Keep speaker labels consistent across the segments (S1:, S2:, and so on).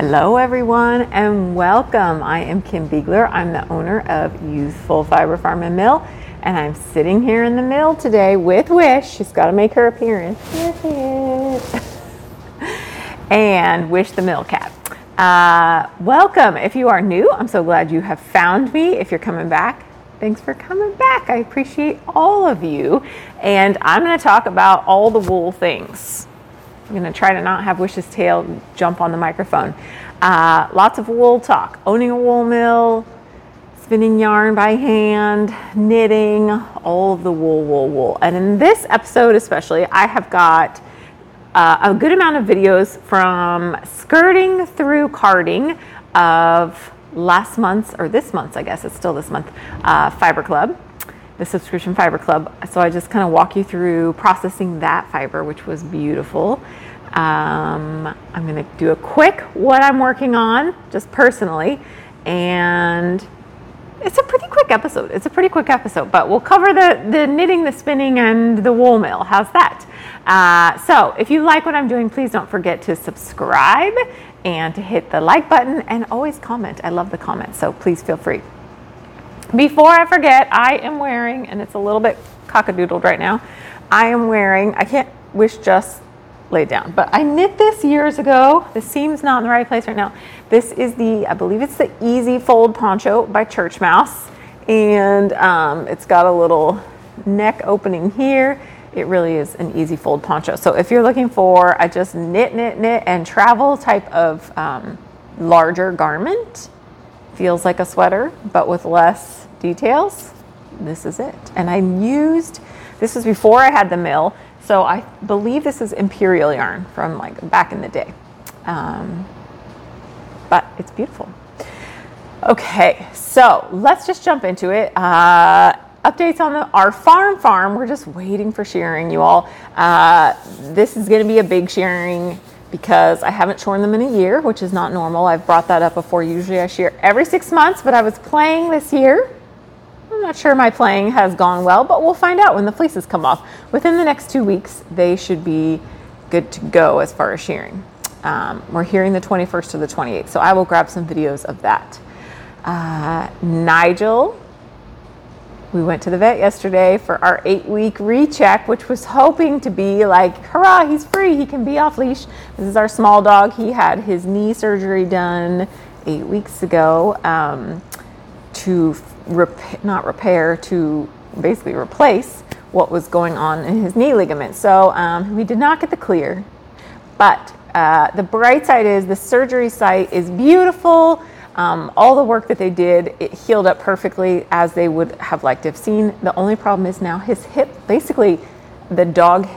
S1: Hello, everyone, and welcome. I am Kim Beegler. I'm the owner of Ewethful Fiber Farm and Mill, and I'm sitting here in the mill today with Wish. She's got to make her appearance. and Wish the Mill Cat. Uh, welcome. If you are new, I'm so glad you have found me. If you're coming back, thanks for coming back. I appreciate all of you. And I'm going to talk about all the wool things. I'm going to try to not have Wish's tail jump on the microphone. Uh, lots of wool talk, owning a wool mill, spinning yarn by hand, knitting, all of the wool, wool, wool. And in this episode, especially, I have got uh, a good amount of videos from skirting through carding of last month's, or this month's, I guess it's still this month, uh, Fiber Club the subscription fiber club. So I just kind of walk you through processing that fiber, which was beautiful. Um, I'm going to do a quick what I'm working on, just personally, and it's a pretty quick episode. It's a pretty quick episode, but we'll cover the, the knitting, the spinning, and the wool mill. How's that? Uh, so if you like what I'm doing, please don't forget to subscribe and to hit the like button and always comment. I love the comments, so please feel free. Before I forget, I am wearing, and it's a little bit cockadoodled right now, I am wearing, I can't wish just lay down, but I knit this years ago. The seam's not in the right place right now. This is the, I believe it's the Easy Fold Poncho by Churchmouse. And um, it's got a little neck opening here. It really is an easy fold poncho. So if you're looking for a just knit, knit, knit, and travel type of um, larger garment, feels like a sweater, but with less details, this is it. And I used, this was before I had the mill, so I believe this is Imperial yarn from like back in the day. Um, but it's beautiful. Okay, so let's just jump into it. Uh, updates on the, our farm farm. We're just waiting for shearing, you all. Uh, this is going to be a big shearing because I haven't shorn them in a year, which is not normal. I've brought that up before. Usually I shear every six months, but I was playing this year. Not sure my playing has gone well, but we'll find out when the fleeces come off. Within the next two weeks, they should be good to go as far as shearing. Um, we're hearing the 21st to the 28th, so I will grab some videos of that. Uh, Nigel we went to the vet yesterday for our eight week recheck, which was hoping to be like, hurrah, he's free, he can be off leash. This is our small dog. He had his knee surgery done eight weeks ago um, to rep- not repair, to basically replace what was going on in his knee ligament. So um, we did not get the clear. But uh, the bright side is the surgery site is beautiful. Um, all the work that they did, it healed up perfectly as they would have liked to have seen. The only problem is now his hip, basically, the dog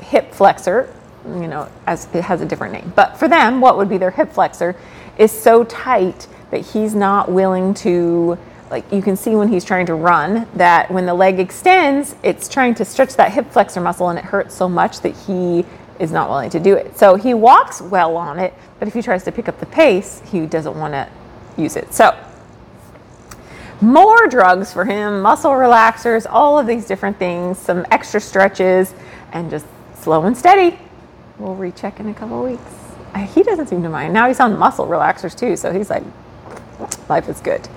S1: hip flexor, you know, as it has a different name. But for them, what would be their hip flexor is so tight that he's not willing to like you can see when he's trying to run that when the leg extends, it's trying to stretch that hip flexor muscle and it hurts so much that he is not willing to do it. So he walks well on it, but if he tries to pick up the pace, he doesn't want to use it. So, more drugs for him, muscle relaxers, all of these different things, some extra stretches, and just slow and steady. We'll recheck in a couple weeks. He doesn't seem to mind. Now he's on muscle relaxers too, so he's like, life is good.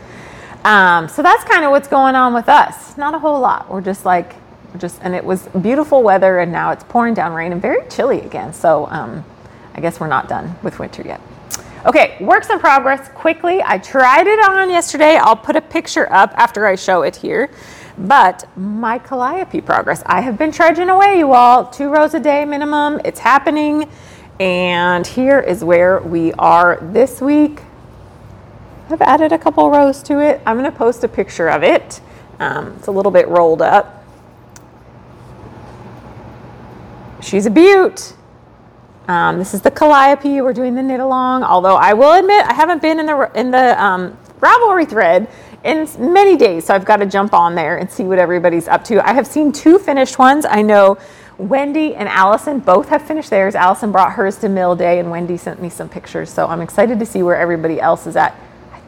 S1: Um, so that's kind of what's going on with us. Not a whole lot. We're just like, just, and it was beautiful weather, and now it's pouring down rain and very chilly again. So um, I guess we're not done with winter yet. Okay, works in progress quickly. I tried it on yesterday. I'll put a picture up after I show it here. But my calliope progress, I have been trudging away, you all. Two rows a day minimum. It's happening. And here is where we are this week. I've added a couple rows to it. I'm going to post a picture of it. Um, it's a little bit rolled up. She's a beaut. Um, this is the Calliope. We're doing the knit along. Although I will admit I haven't been in the in the um, Ravelry thread in many days, so I've got to jump on there and see what everybody's up to. I have seen two finished ones. I know Wendy and Allison both have finished theirs. Allison brought hers to Mill Day, and Wendy sent me some pictures. So I'm excited to see where everybody else is at.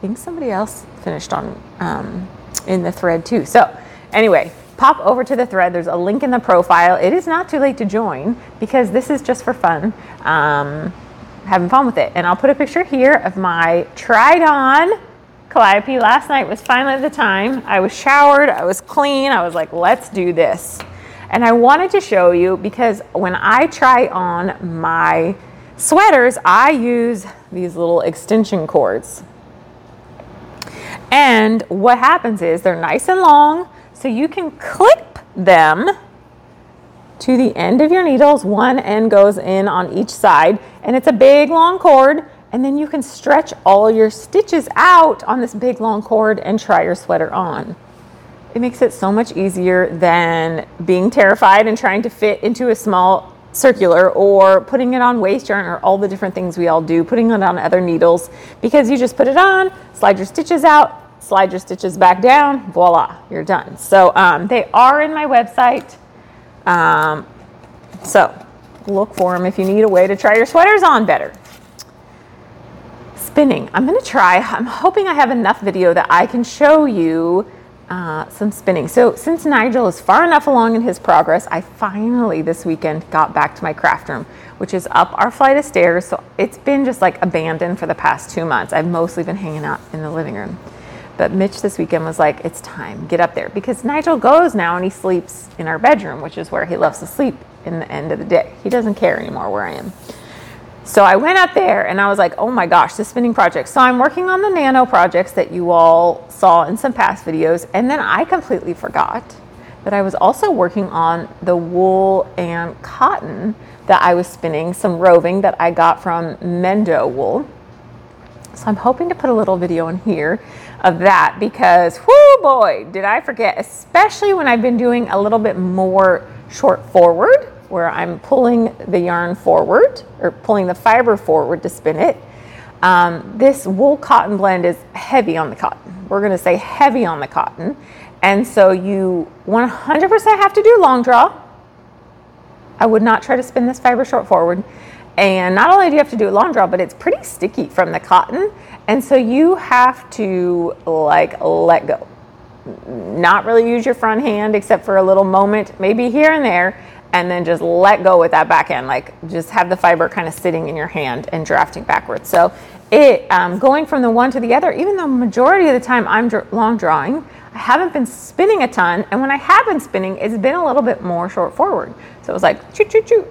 S1: Think somebody else finished on um, in the thread too. So anyway, pop over to the thread. There's a link in the profile. It is not too late to join because this is just for fun. Um, having fun with it. And I'll put a picture here of my tried on Calliope. Last night was finally the time. I was showered, I was clean. I was like, let's do this. And I wanted to show you because when I try on my sweaters, I use these little extension cords. And what happens is they're nice and long, so you can clip them to the end of your needles. One end goes in on each side, and it's a big long cord. And then you can stretch all your stitches out on this big long cord and try your sweater on. It makes it so much easier than being terrified and trying to fit into a small circular or putting it on waste yarn or all the different things we all do, putting it on other needles because you just put it on, slide your stitches out, slide your stitches back down, voila, you're done. So um, they are in my website. Um, so look for them if you need a way to try your sweaters on better. Spinning. I'm going to try. I'm hoping I have enough video that I can show you uh, some spinning. So since Nigel is far enough along in his progress, I finally this weekend got back to my craft room, which is up our flight of stairs. So it's been just like abandoned for the past two months. I've mostly been hanging out in the living room. But Mitch this weekend was like, it's time, get up there. Because Nigel goes now and he sleeps in our bedroom, which is where he loves to sleep in the end of the day. He doesn't care anymore where I am. So I went up there and I was like, oh my gosh, the spinning project. So I'm working on the nano projects that you all saw in some past videos. And then I completely forgot that I was also working on the wool and cotton that I was spinning, some roving that I got from Mendo Wool. So I'm hoping to put a little video in here of that because, whoo boy, did I forget, especially when I've been doing a little bit more short forward where I'm pulling the yarn forward or pulling the fiber forward to spin it. Um, this wool cotton blend is heavy on the cotton. We're going to say heavy on the cotton. And so you 100% have to do long draw. I would not try to spin this fiber short forward. And not only do you have to do a long draw, but it's pretty sticky from the cotton. And so you have to like let go. Not really use your front hand except for a little moment, maybe here and there, and then just let go with that back end. Like just have the fiber kind of sitting in your hand and drafting backwards. So it um, going from the one to the other, even though majority of the time I'm dr- long drawing, I haven't been spinning a ton. And when I have been spinning, it's been a little bit more short forward. So it was like choo choo choo.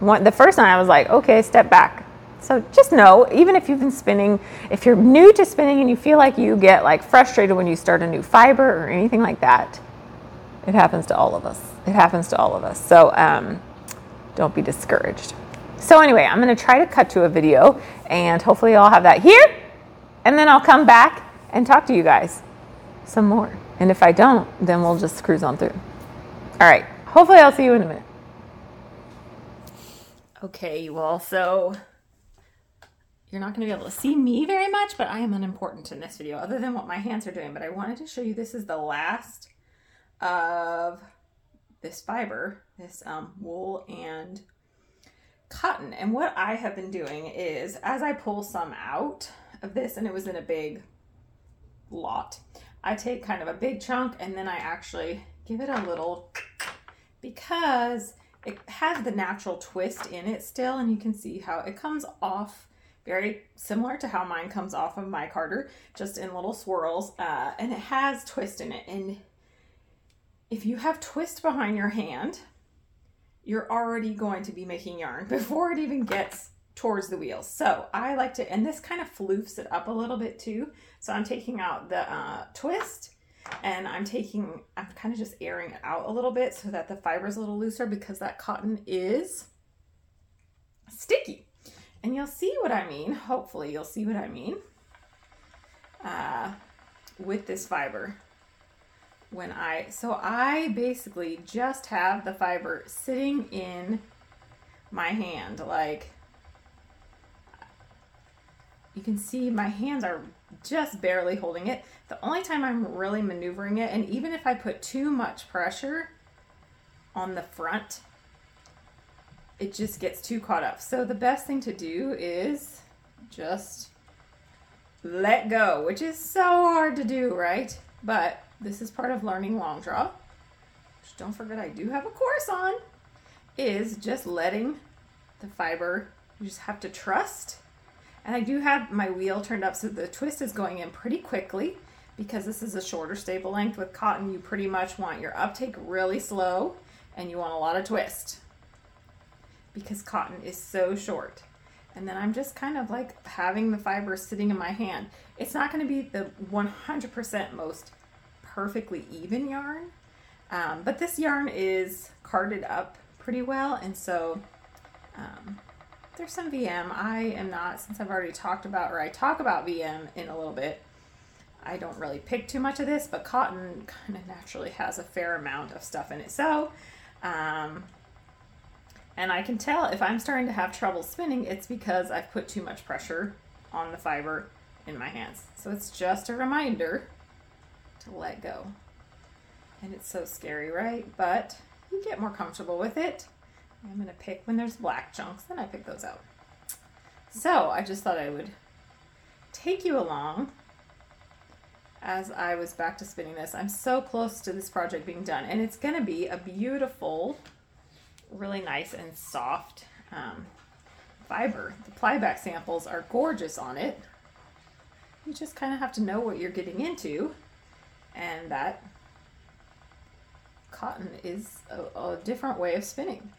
S1: One, the first time I was like, okay, step back. So just know, even if you've been spinning, if you're new to spinning and you feel like you get like frustrated when you start a new fiber or anything like that, it happens to all of us. It happens to all of us. So um, don't be discouraged. So anyway, I'm going to try to cut to a video and hopefully I'll have that here. And then I'll come back and talk to you guys some more. And if I don't, then we'll just cruise on through. All right. Hopefully I'll see you in a minute. Okay, you all. So you're not going to be able to see me very much, but I am unimportant in this video other than what my hands are doing. But I wanted to show you this is the last of this fiber, this um, wool and cotton. And what I have been doing is as I pull some out of this, and it was in a big lot, I take kind of a big chunk and then I actually give it a little because it has the natural twist in it still, and you can see how it comes off very similar to how mine comes off of my carder, just in little swirls, uh, and it has twist in it. And if you have twist behind your hand, you're already going to be making yarn before it even gets towards the wheels. So I like to, and this kind of floofs it up a little bit too. So I'm taking out the uh, twist and I'm taking, I'm kind of just airing it out a little bit so that the fiber is a little looser because that cotton is sticky. And you'll see what I mean. Hopefully you'll see what I mean uh, with this fiber when I, so I basically just have the fiber sitting in my hand. Like, you can see my hands are just barely holding it. The only time I'm really maneuvering it, and even if I put too much pressure on the front, it just gets too caught up. So the best thing to do is just let go, which is so hard to do, right? But this is part of learning long draw, which don't forget I do have a course on, is just letting the fiber, you just have to trust And I do have my wheel turned up so the twist is going in pretty quickly because this is a shorter staple length with cotton. You pretty much want your uptake really slow and you want a lot of twist because cotton is so short. And then I'm just kind of like having the fiber sitting in my hand. It's not going to be the 100% most perfectly even yarn, um, but this yarn is carded up pretty well. And so um, there's some VM. I am not, since I've already talked about, or I talk about VM in a little bit, I don't really pick too much of this, but cotton kind of naturally has a fair amount of stuff in it. So, um, and I can tell if I'm starting to have trouble spinning, it's because I've put too much pressure on the fiber in my hands. So it's just a reminder to let go. And it's so scary, right? But you get more comfortable with it. I'm going to pick when there's black chunks, then I pick those out. So I just thought I would take you along as I was back to spinning this. I'm so close to this project being done, and it's going to be a beautiful, really nice and soft um, fiber. The plyback samples are gorgeous on it. You just kind of have to know what you're getting into, and that cotton is a, a different way of spinning.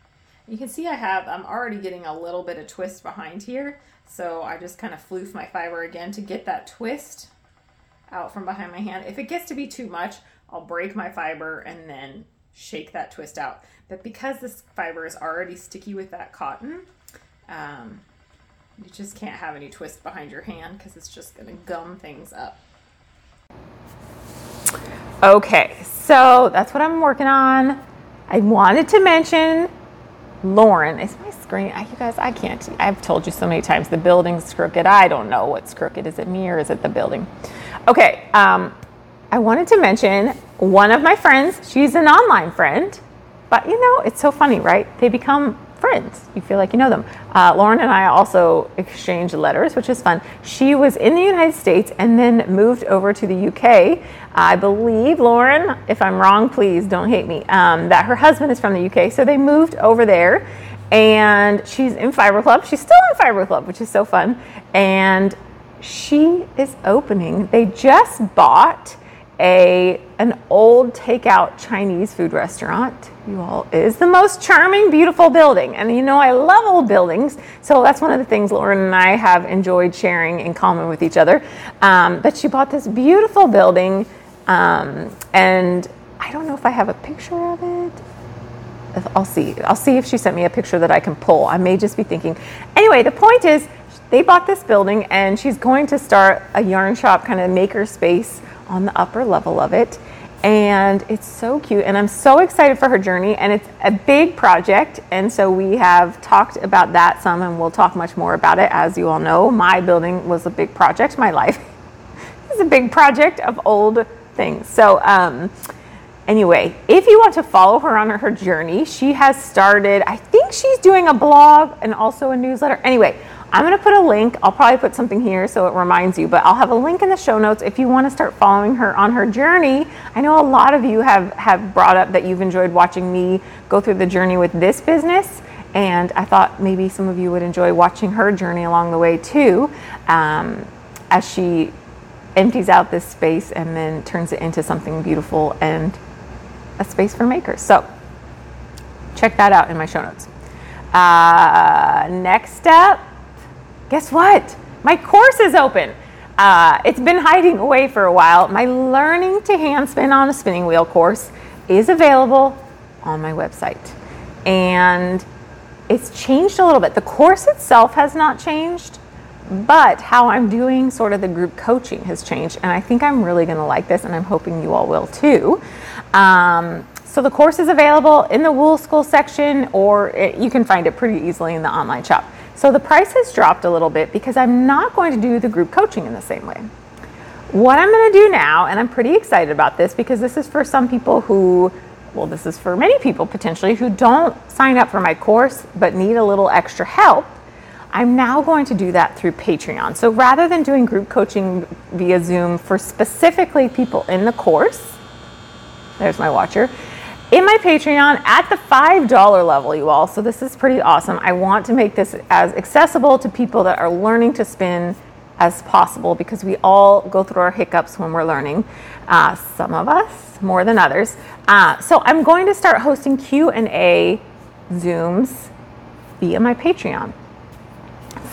S1: You can see I have, I'm already getting a little bit of twist behind here. So I just kind of floof my fiber again to get that twist out from behind my hand. If it gets to be too much, I'll break my fiber and then shake that twist out. But because this fiber is already sticky with that cotton, um, you just can't have any twist behind your hand because it's just going to gum things up. Okay, so that's what I'm working on. I wanted to mention Lauren, is my screen? You guys, I can't. I've told you so many times the building's crooked. I don't know what's crooked. Is it me or is it the building? Okay, um, I wanted to mention one of my friends. She's an online friend, but you know, it's so funny, right? They become friends. You feel like you know them. Uh, Lauren and I also exchanged letters, which is fun. She was in the United States and then moved over to the UK. I believe, Lauren, if I'm wrong, please don't hate me, um, that her husband is from the UK. So they moved over there and she's in Fiber Club. She's still in Fiber Club, which is so fun. And she is opening, they just bought a an old takeout Chinese food restaurant. You all is the most charming, beautiful building. And you know I love old buildings, so that's one of the things Lauren and I have enjoyed sharing in common with each other. Um, but she bought this beautiful building, um, and I don't know if I have a picture of it. I'll see. I'll see if she sent me a picture that I can pull. I may just be thinking. Anyway, the point is, they bought this building, and she's going to start a yarn shop kind of maker space on the upper level of it. And it's so cute. And I'm so excited for her journey. And it's a big project. And so we have talked about that some, and we'll talk much more about it. As you all know, my building was a big project. My life is a big project of old things. So, um, anyway, if you want to follow her on her journey, she has started, I think she's doing a blog and also a newsletter. Anyway, I'm going to put a link. I'll probably put something here so it reminds you, but I'll have a link in the show notes if you want to start following her on her journey. I know a lot of you have, have brought up that you've enjoyed watching me go through the journey with this business. And I thought maybe some of you would enjoy watching her journey along the way too, um, as she empties out this space and then turns it into something beautiful and a space for makers. So check that out in my show notes. Uh, next up, guess what? My course is open. Uh, it's been hiding away for a while. My Learning to Hand Spin on a Spinning Wheel course is available on my website. And it's changed a little bit. The course itself has not changed, but how I'm doing sort of the group coaching has changed. And I think I'm really going to like this, and I'm hoping you all will too. Um, so the course is available in the Wool School section, or it, you can find it pretty easily in the online shop. So the price has dropped a little bit because I'm not going to do the group coaching in the same way. What I'm going to do now, and I'm pretty excited about this because this is for some people who, well, this is for many people potentially who don't sign up for my course but need a little extra help. I'm now going to do that through Patreon. So rather than doing group coaching via Zoom for specifically people in the course, there's my watcher, in my Patreon at the $5 level, you all. So this is pretty awesome. I want to make this as accessible to people that are learning to spin as possible because we all go through our hiccups when we're learning. Uh, some of us more than others. Uh, so I'm going to start hosting Q&A Zooms via my Patreon.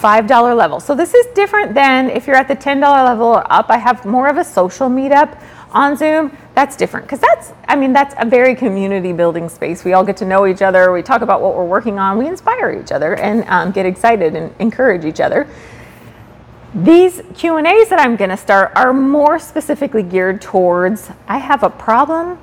S1: $5 level. So this is different than if you're at the $10 level or up. I have more of a social meetup on Zoom. That's different because that's, I mean, that's a very community building space. We all get to know each other. We talk about what we're working on. We inspire each other and um, get excited and encourage each other. These Q&As that I'm going to start are more specifically geared towards I have a problem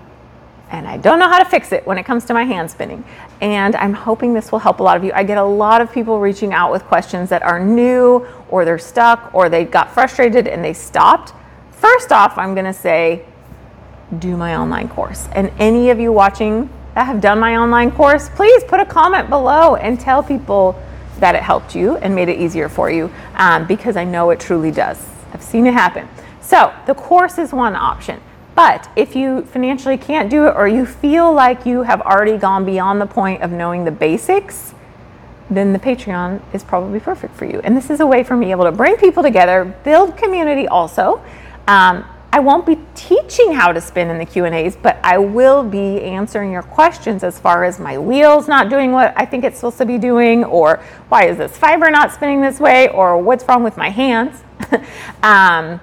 S1: and I don't know how to fix it when it comes to my hand spinning. And I'm hoping this will help a lot of you. I get a lot of people reaching out with questions that are new or they're stuck or they got frustrated and they stopped. First off, I'm going to say do my online course. And any of you watching that have done my online course, please put a comment below and tell people that it helped you and made it easier for you um, because I know it truly does. I've seen it happen. So, the course is one option. But if you financially can't do it or you feel like you have already gone beyond the point of knowing the basics, then the Patreon is probably perfect for you. And this is a way for me able to bring people together, build community also. Um, I won't be teaching how to spin in the Q&As, but I will be answering your questions as far as my wheel's not doing what I think it's supposed to be doing, or why is this fiber not spinning this way, or what's wrong with my hands. um,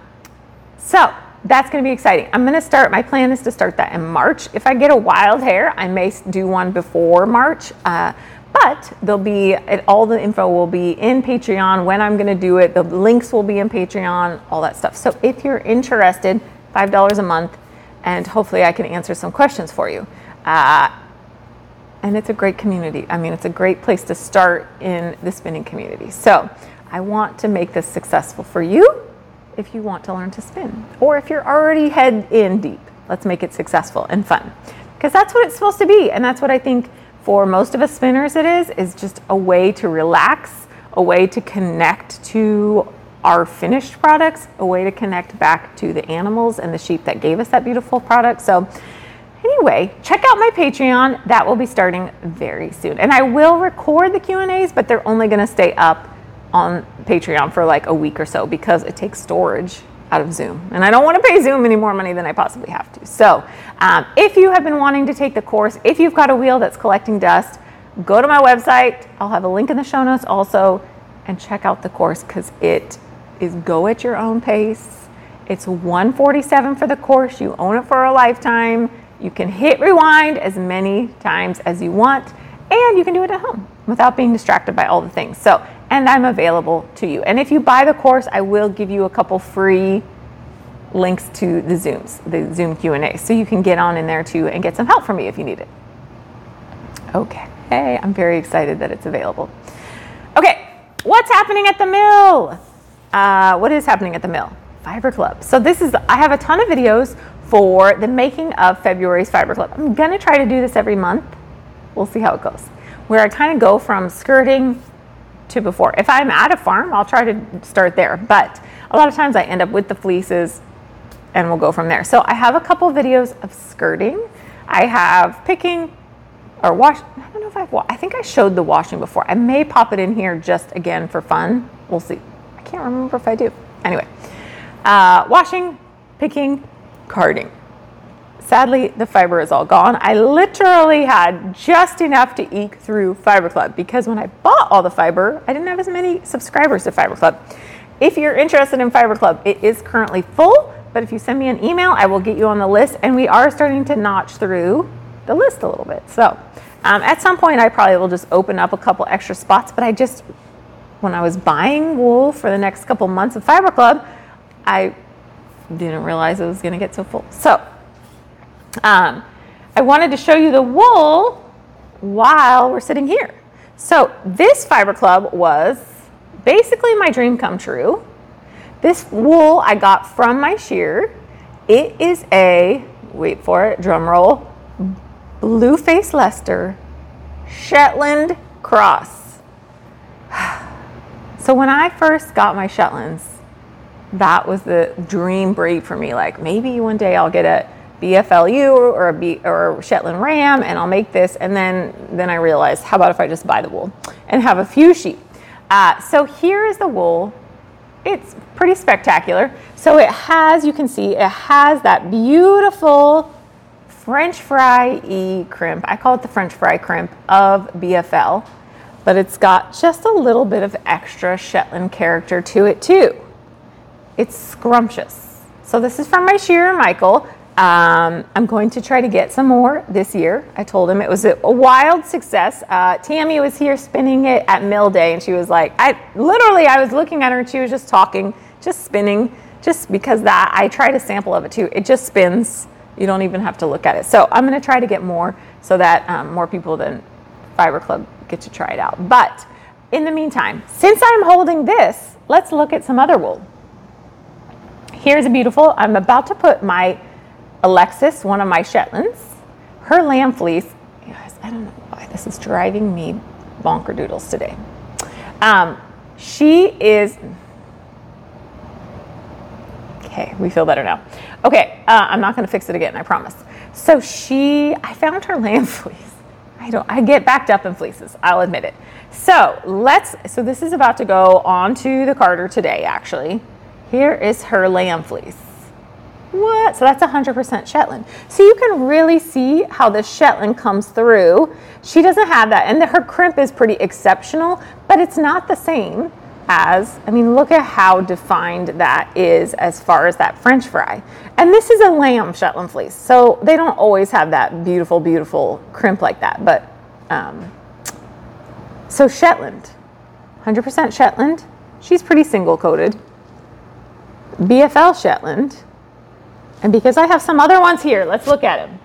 S1: so that's going to be exciting. I'm going to start, my plan is to start that in March. If I get a wild hair, I may do one before March. Uh, but there'll be all the info will be in Patreon when I'm going to do it. The links will be in Patreon, all that stuff. So if you're interested, five dollars a month, and hopefully I can answer some questions for you. Uh, and it's a great community. I mean, it's a great place to start in the spinning community. So I want to make this successful for you if you want to learn to spin, or if you're already head in deep. Let's make it successful and fun, because that's what it's supposed to be, and that's what I think for most of us spinners it is is just a way to relax, a way to connect to our finished products, a way to connect back to the animals and the sheep that gave us that beautiful product. So anyway, check out my Patreon. That will be starting very soon. And I will record the Q&As, but they're only going to stay up on Patreon for like a week or so because it takes storage out of Zoom. And I don't want to pay Zoom any more money than I possibly have to. So um, if you have been wanting to take the course, if you've got a wheel that's collecting dust, go to my website. I'll have a link in the show notes also and check out the course because it is go at your own pace. It's 147 for the course. You own it for a lifetime. You can hit rewind as many times as you want, and you can do it at home without being distracted by all the things. So and I'm available to you. And if you buy the course, I will give you a couple free links to the Zooms, the Zoom Q&A. So you can get on in there too and get some help from me if you need it. Okay, I'm very excited that it's available. Okay, what's happening at the mill? Uh, what is happening at the mill? Fiber Club. So this is, I have a ton of videos for the making of February's Fiber Club. I'm gonna try to do this every month. We'll see how it goes. Where I kind of go from skirting to before. If I'm at a farm, I'll try to start there. But a lot of times I end up with the fleeces and we'll go from there. So I have a couple videos of skirting. I have picking or wash. I don't know if I've, I think I showed the washing before. I may pop it in here just again for fun. We'll see. I can't remember if I do. Anyway, uh, washing, picking, carding. Sadly, the fiber is all gone. I literally had just enough to eke through Fiber Club because when I bought all the fiber, I didn't have as many subscribers to Fiber Club. If you're interested in Fiber Club, it is currently full, but if you send me an email, I will get you on the list. And we are starting to notch through the list a little bit. So um, at some point, I probably will just open up a couple extra spots, but I just, when I was buying wool for the next couple months of Fiber Club, I didn't realize it was going to get so full. So um, I wanted to show you the wool while we're sitting here. So this fiber club was basically my dream come true. This wool I got from my shear. It is a, wait for it, drum roll, blue face Leicester Shetland cross. So when I first got my Shetlands, that was the dream breed for me. Like maybe one day I'll get a BFLU or a B, or Shetland Ram, and I'll make this. And then then I realized, how about if I just buy the wool and have a few sheep? Uh, so here is the wool. It's pretty spectacular. So it has, you can see, it has that beautiful French fry E crimp. I call it the French fry crimp of BFL, but it's got just a little bit of extra Shetland character to it too. It's scrumptious. So this is from my shearer, Michael. Um, I'm going to try to get some more this year. I told him it was a, a wild success. Uh, Tammy was here spinning it at Mill Day, and she was like, I literally, I was looking at her, and she was just talking, just spinning, just because that I tried a sample of it too. It just spins. You don't even have to look at it. So I'm going to try to get more so that um, more people than Fiber Club get to try it out. But in the meantime, since I'm holding this, let's look at some other wool. Here's a beautiful. I'm about to put my Alexis, one of my Shetlands, her lamb fleece. Guys, I don't know why this is driving me bonker doodles today. Um, she is. Okay, we feel better now. Okay, uh, I'm not to fix it again. I promise. So she, I found her lamb fleece. I don't. I get backed up in fleeces. I'll admit it. So let's. So this is about to go onto the carder today. Actually, here is her lamb fleece. What? So that's 100% Shetland. So you can really see how the Shetland comes through. She doesn't have that, and the, her crimp is pretty exceptional, but it's not the same as, I mean, look at how defined that is as far as that French fry. And this is a lamb Shetland fleece, so they don't always have that beautiful, beautiful crimp like that. But um, so Shetland, 100% Shetland. She's pretty single coated. BFL Shetland and because I have some other ones here, let's look at them.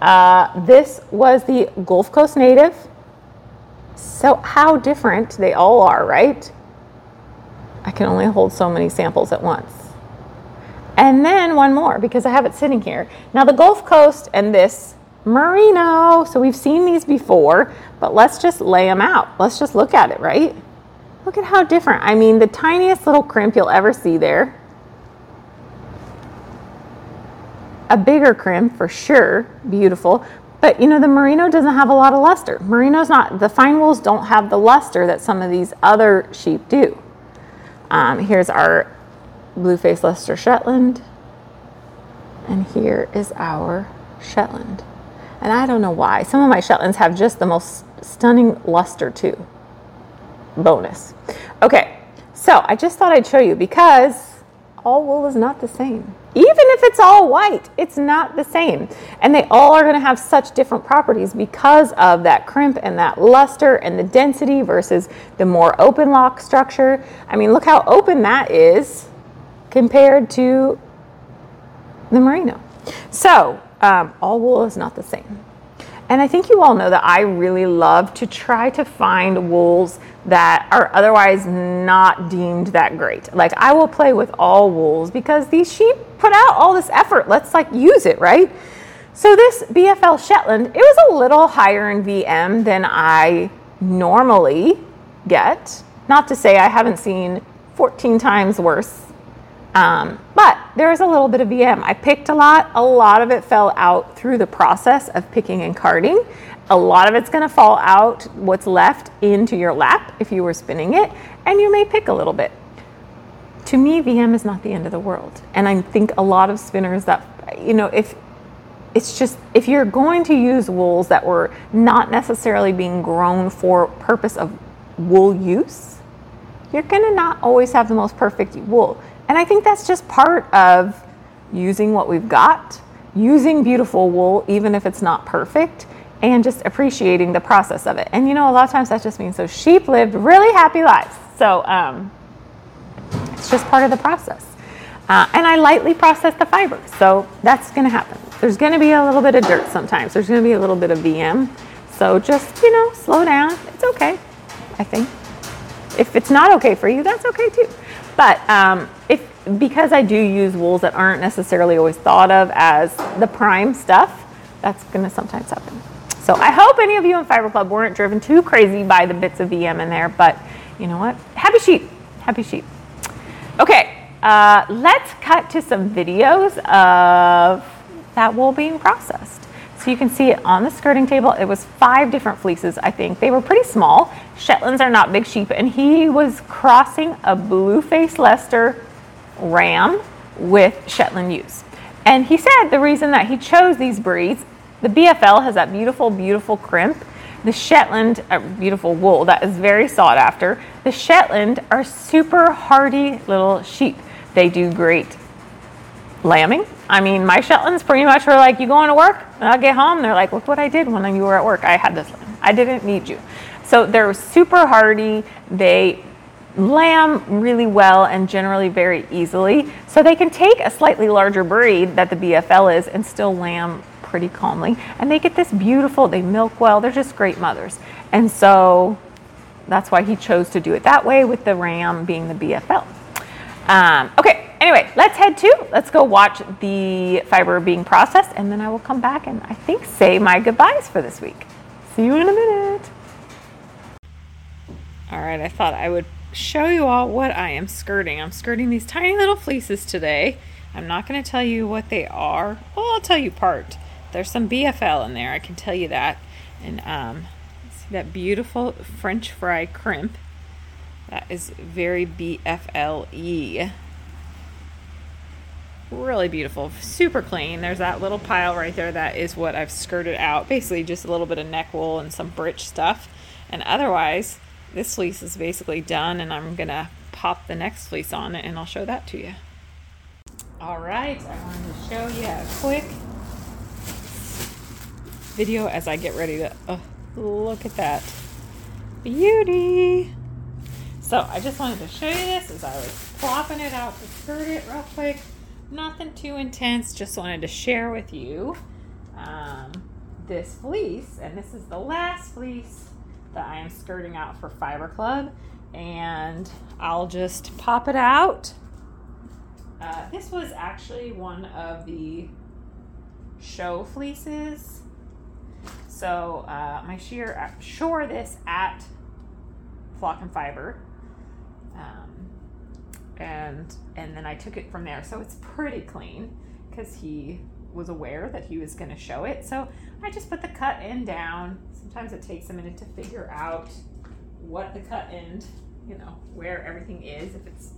S1: Uh, this was the Gulf Coast native. So, how different they all are, right? I can only hold so many samples at once. And then one more because I have it sitting here. Now, the Gulf Coast and this merino. So, we've seen these before, but let's just lay them out. Let's just look at it, right? Look at how different. I mean, the tiniest little crimp you'll ever see there a bigger crimp for sure, beautiful. But you know, the merino doesn't have a lot of luster. Merino's not, the fine wools don't have the luster that some of these other sheep do. Um, here's our blue face Leicester Shetland. And here is our Shetland. And I don't know why. Some of my Shetlands have just the most stunning luster too. Bonus. Okay, so I just thought I'd show you because all wool is not the same. Even if it's all white, it's not the same. And they all are going to have such different properties because of that crimp and that luster and the density versus the more open lock structure. I mean, look how open that is compared to the merino. So, um, all wool is not the same. And I think you all know that I really love to try to find wools that are otherwise not deemed that great. Like I will play with all wools because these sheep put out all this effort. Let's like use it, right? So this BFL Shetland, it was a little higher in VM than I normally get. Not to say I haven't seen 14 times worse um, but there is a little bit of VM. I picked a lot. A lot of it fell out through the process of picking and carding. A lot of it's going to fall out what's left into your lap if you were spinning it, and you may pick a little bit. To me, VM is not the end of the world. And I think a lot of spinners that, you know, if it's just if you're going to use wools that were not necessarily being grown for purpose of wool use, you're going to not always have the most perfect wool. And I think that's just part of using what we've got, using beautiful wool, even if it's not perfect, and just appreciating the process of it. And you know, a lot of times that just means so sheep lived really happy lives. So um, it's just part of the process. Uh, and I lightly process the fiber. So that's going to happen. There's going to be a little bit of dirt sometimes. There's going to be a little bit of VM. So just, you know, slow down. It's okay, I think. If it's not okay for you, that's okay too. But um, if because I do use wools that aren't necessarily always thought of as the prime stuff, that's going to sometimes happen. So I hope any of you in Fiber Club weren't driven too crazy by the bits of VM in there, but you know what? Happy sheep, happy sheep. Okay, uh, let's cut to some videos of that wool being processed. So you can see it on the skirting table. It was five different fleeces, I think. They were pretty small. Shetlands are not big sheep. And he was crossing a blue faced Leicester ram with Shetland ewes. And he said the reason that he chose these breeds, the BFL has that beautiful, beautiful crimp. The Shetland, uh, beautiful wool that is very sought after. The Shetland are super hardy little sheep. They do great lambing. I mean, my Shetlands pretty much were like, you going to work? And I'll get home. They're like, look what I did when you were at work. I had this lamb. I didn't need you. So they're super hardy. They lamb really well and generally very easily. So they can take a slightly larger breed that the BFL is and still lamb pretty calmly. And they get this beautiful, they milk well. They're just great mothers. And so that's why he chose to do it that way with the ram being the BFL. Um, okay, anyway, let's head to, let's go watch the fiber being processed, and then I will come back and I think say my goodbyes for this week. See you in a minute. All right, I thought I would show you all what I am skirting. I'm skirting these tiny little fleeces today. I'm not going to tell you what they are. Well, I'll tell you part. There's some BFL in there, I can tell you that. And um, see that beautiful French fry crimp. That is very BFLE. Really beautiful, super clean. There's that little pile right there. That is what I've skirted out. Basically, just a little bit of neck wool and some breech stuff. And otherwise, this fleece is basically done, and I'm gonna pop the next fleece on it, and I'll show that to you. All right, I wanted to show you a quick video as I get ready to. Oh, look at that beauty! So I just wanted to show you this as I was plopping it out to skirt it real quick. Nothing too intense, just wanted to share with you um, this fleece. And this is the last fleece that I am skirting out for Fiber Club. And I'll just pop it out. Uh, this was actually one of the show fleeces. So uh, my shear, uh, shore this at Flock and Fiber um, and and then I took it from there. So it's pretty clean because he was aware that he was going to show it. So I just put the cut end down. Sometimes it takes a minute to figure out what the cut end, you know, where everything is. If it's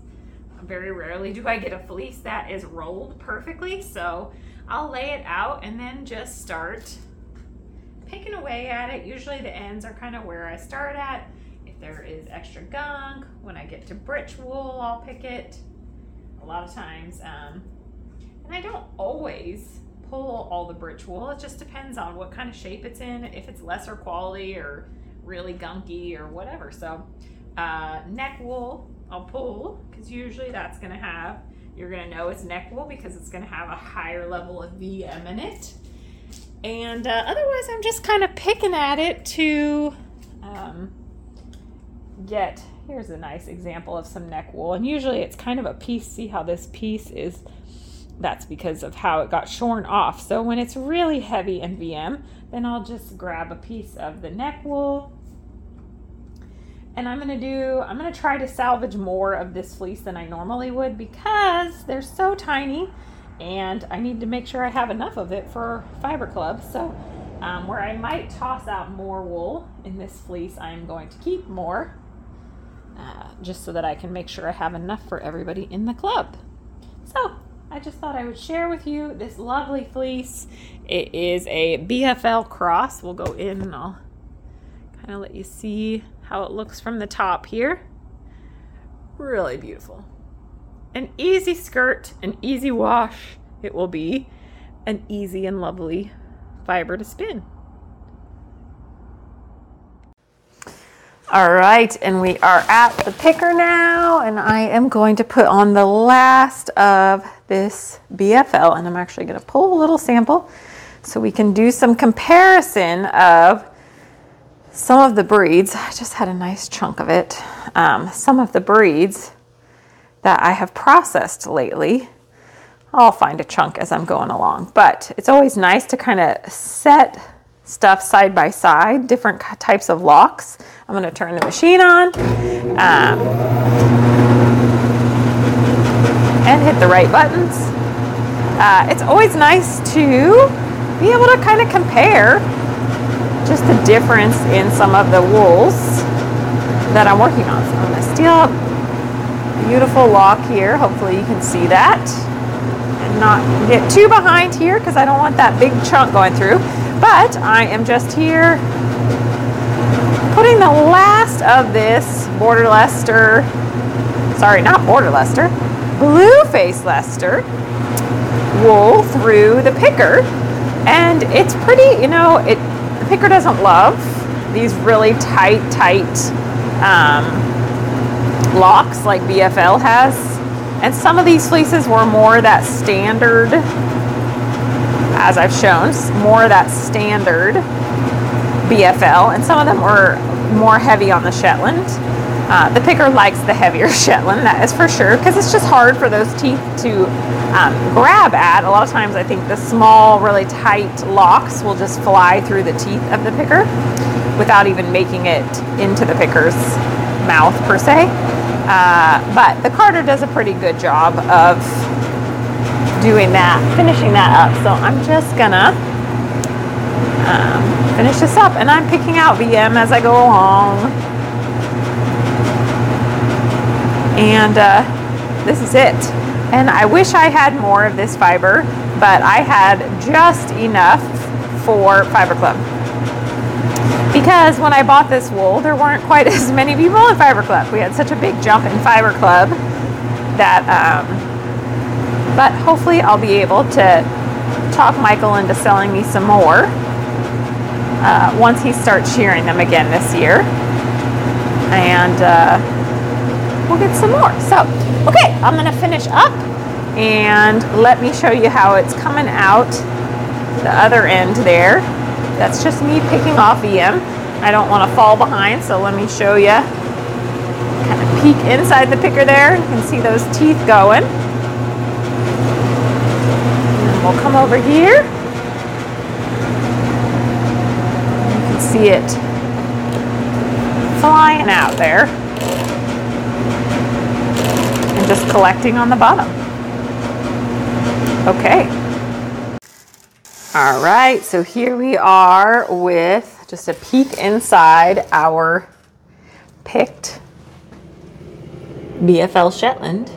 S1: very rarely do I get a fleece that is rolled perfectly. So I'll lay it out and then just start picking away at it. Usually the ends are kind of where I start at there is extra gunk, when I get to britch wool, I'll pick it a lot of times. Um, and I don't always pull all the britch wool. It just depends on what kind of shape it's in, if it's lesser quality or really gunky or whatever. So uh, neck wool, I'll pull because usually that's going to have, you're going to know it's neck wool because it's going to have a higher level of VM in it. And uh, otherwise, I'm just kind of picking at it to um, get, here's a nice example of some neck wool. And usually it's kind of a piece. See how this piece is, that's because of how it got shorn off. So when it's really heavy and VM, then I'll just grab a piece of the neck wool. And I'm gonna do, I'm gonna try to salvage more of this fleece than I normally would because they're so tiny and I need to make sure I have enough of it for Fiber Club. So um, where I might toss out more wool in this fleece, I'm going to keep more uh, just so that I can make sure I have enough for everybody in the club. So I just thought I would share with you this lovely fleece. It is a BFL cross. We'll go in and I'll kind of let you see how it looks from the top here. Really beautiful. An easy skirt, an easy wash. It will be an easy and lovely fiber to spin. All right, and we are at the picker now, and I am going to put on the last of this BFL, and I'm actually going to pull a little sample so we can do some comparison of some of the breeds. I just had a nice chunk of it. Um, some of the breeds that I have processed lately. I'll find a chunk as I'm going along, but it's always nice to kind of set stuff side by side, different types of locks. I'm going to turn the machine on um, and hit the right buttons. uh, it's always nice to be able to kind of compare just the difference in some of the wools that I'm working on. So I'm going to steal a beautiful lock here. Hopefully you can see that. And not get too behind here because I don't want that big chunk going through. But I am just here putting the last of this border Leicester, sorry, not border Leicester, blue face Leicester wool through the picker. And it's pretty, you know, it the picker doesn't love these really tight, tight um, locks like BFL has. And some of these fleeces were more that standard, as I've shown, more of that standard BFL, and some of them were more heavy on the Shetland. Uh, the picker likes the heavier Shetland, that is for sure, because it's just hard for those teeth to um, grab at. A lot of times, I think the small, really tight locks will just fly through the teeth of the picker without even making it into the picker's mouth per se. Uh, but the carder does a pretty good job of doing that, finishing that up. So I'm just gonna um, finish this up, and I'm picking out VM as I go along. And uh, this is it. And I wish I had more of this fiber, but I had just enough for Fiber Club. Because when I bought this wool, there weren't quite as many people in Fiber Club. We had such a big jump in Fiber Club that, um, but hopefully I'll be able to talk Michael into selling me some more uh, once he starts shearing them again this year. And uh, we'll get some more. So, okay, I'm going to finish up and let me show you how it's coming out the other end there. That's just me picking off VM. I don't want to fall behind, so let me show you. Kind of peek inside the picker there. You can see those teeth going. We'll come over here. You can see it flying out there and just collecting on the bottom. Okay. All right, so here we are with just a peek inside our picked BFL Shetland.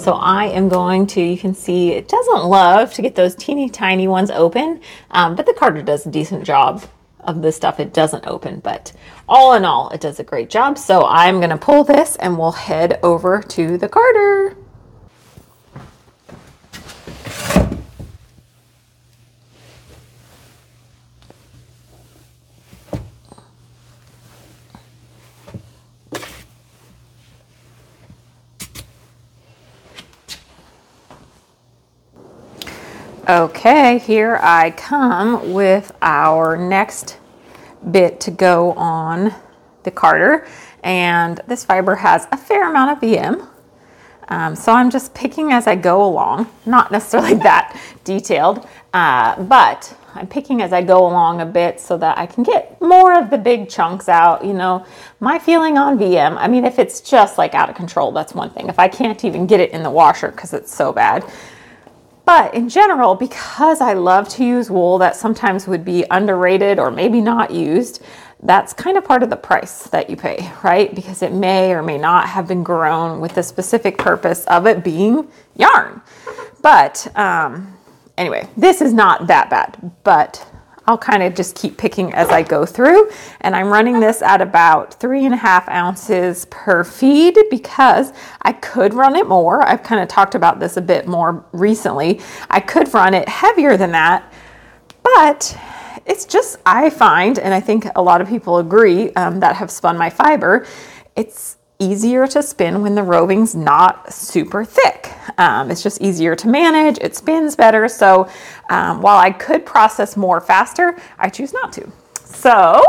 S1: So I am going to, you can see it doesn't love to get those teeny tiny ones open, um, but the carder does a decent job of the stuff it doesn't open. But all in all, it does a great job. So I'm going to pull this and we'll head over to the carder. Okay, here I come with our next bit to go on the carder. And this fiber has a fair amount of VM. Um, so I'm just picking as I go along, not necessarily that detailed, uh, but I'm picking as I go along a bit so that I can get more of the big chunks out. You know, my feeling on VM, I mean, if it's just like out of control, that's one thing. If I can't even get it in the washer because it's so bad, but in general, because I love to use wool that sometimes would be underrated or maybe not used, that's kind of part of the price that you pay, right? Because it may or may not have been grown with the specific purpose of it being yarn. But um, anyway, this is not that bad, but I'll kind of just keep picking as I go through. And I'm running this at about three and a half ounces per feed because I could run it more. I've kind of talked about this a bit more recently. I could run it heavier than that, but it's just, I find, and I think a lot of people agree um, that have spun my fiber, it's easier to spin when the roving's not super thick. Um, it's just easier to manage, it spins better. So um, while I could process more faster, I choose not to. So,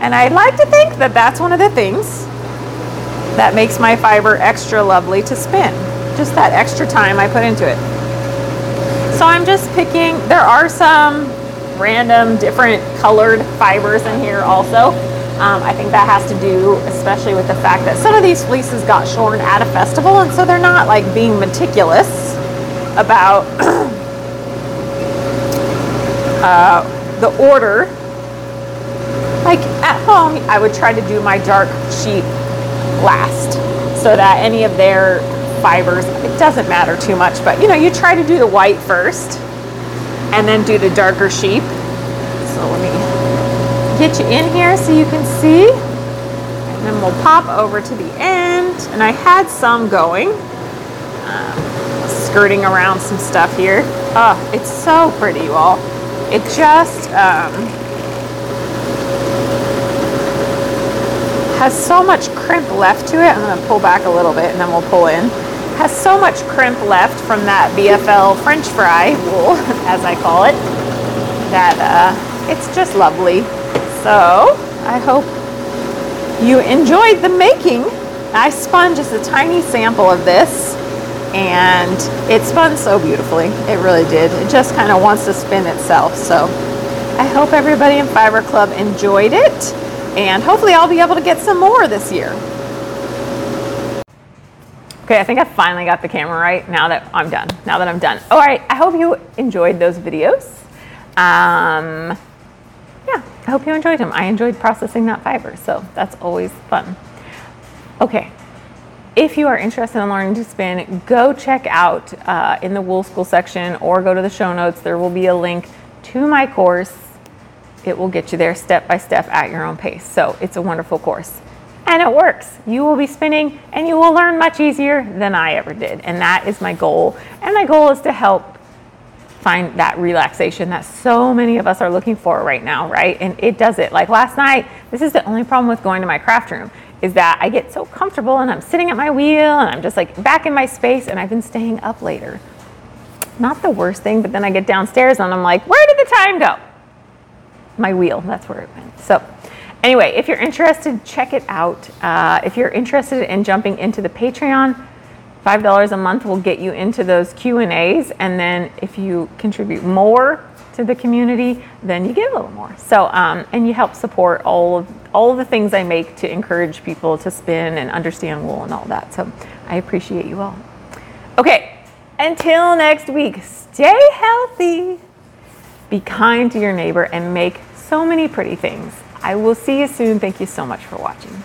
S1: and I'd like to think that that's one of the things that makes my fiber extra lovely to spin. Just that extra time I put into it. So I'm just picking, there are some random different colored fibers in here also. Um, I think that has to do especially with the fact that some of these fleeces got shorn at a festival and so they're not like being meticulous about uh, the order. Like at home, I would try to do my dark sheep last so that any of their fibers, it doesn't matter too much, but you know, you try to do the white first and then do the darker sheep. So let me get you in here so you can see. And then we'll pop over to the end. And I had some going, um, skirting around some stuff here. Oh, it's so pretty, you all. It just um, has so much crimp left to it. I'm going to pull back a little bit and then we'll pull in. Has so much crimp left from that BFL French fry wool, as I call it, that uh, it's just lovely. So I hope you enjoyed the making. I spun just a tiny sample of this and it spun so beautifully. It really did. It just kind of wants to spin itself. So I hope everybody in Fiber Club enjoyed it and hopefully I'll be able to get some more this year. Okay, I think I finally got the camera right now that I'm done. Now that I'm done. All right, I hope you enjoyed those videos. Um, yeah, I hope you enjoyed them. I enjoyed processing that fiber, so that's always fun. Okay, if you are interested in learning to spin, go check out uh, in the Wool School section or go to the show notes. There will be a link to my course. It will get you there step by step at your own pace. So it's a wonderful course. And it works. You will be spinning and you will learn much easier than I ever did. And that is my goal. And my goal is to help find that relaxation that so many of us are looking for right now, right? And it does it. Like last night, this is the only problem with going to my craft room is that I get so comfortable and I'm sitting at my wheel and I'm just like back in my space and I've been staying up later. Not the worst thing, but then I get downstairs and I'm like, where did the time go? My wheel, that's where it went. So, anyway, if you're interested, check it out. Uh, if you're interested in jumping into the Patreon, $5 a month will get you into those Q&As and then if you contribute more to the community, then you get a little more. So, um, and you help support all of all of the things I make to encourage people to spin and understand wool and all that. So, I appreciate you all. Okay, until next week, stay healthy, be kind to your neighbor, and make so many pretty things. I will see you soon. Thank you so much for watching.